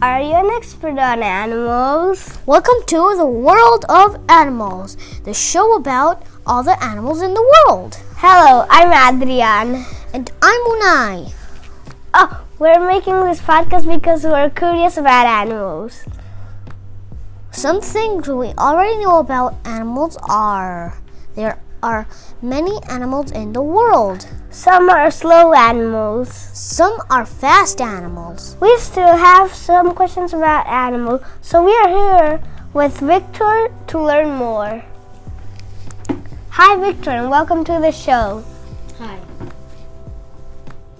Are you an expert on animals? Welcome to the world of animals, the show about all the animals in the world. Hello, I'm Adrian. And I'm Unai. Oh, we're making this podcast because we're curious about animals. Some things we already know about animals are there are many animals in the world. Some are slow animals. Some are fast animals. We still have some questions about animals, so we are here with Victor to learn more. Hi, Victor, and welcome to the show. Hi.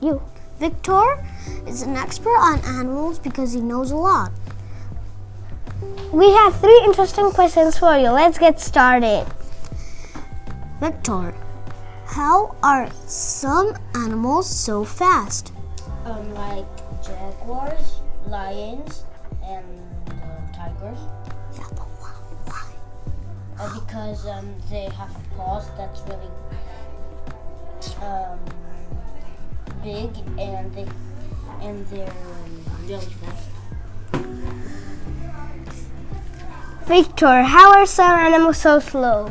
You. Victor is an expert on animals because he knows a lot. We have three interesting questions for you. Let's get started. Victor, how are some animals so fast? Um, like jaguars, lions, and uh, tigers. Yeah, but why? why? Uh, because um, they have paws that's really um, big and they and they're really fast. Victor, how are some animals so slow?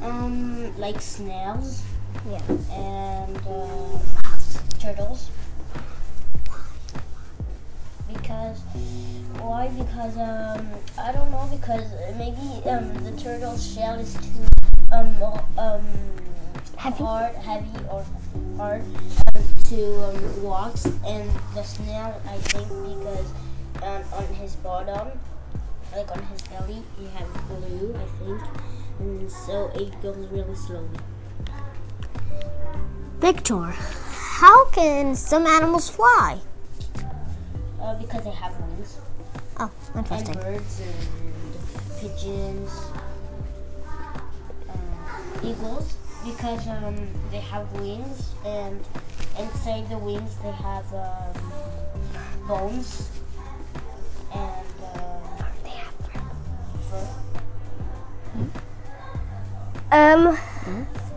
Um, like snails Yeah. and uh, turtles. Because why? Because um, I don't know. Because maybe um, the turtle's shell is too um um Heavy? hard, heavy or hard um, to um, walk, and the snail I think because um, on his bottom, like on his belly, he has glue I think, and so it goes really slowly. Victor, how can some animals fly? Uh, because they have wings. Oh, And birds and pigeons. Um, eagles because um, they have wings and inside the wings they have um, bones and uh, They have fur. Um,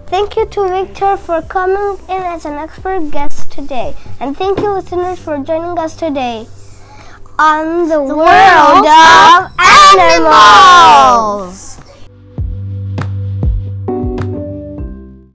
thank you to Victor for coming in as an expert guest today. And thank you, listeners, for joining us today on the, world, world of of animals. animals.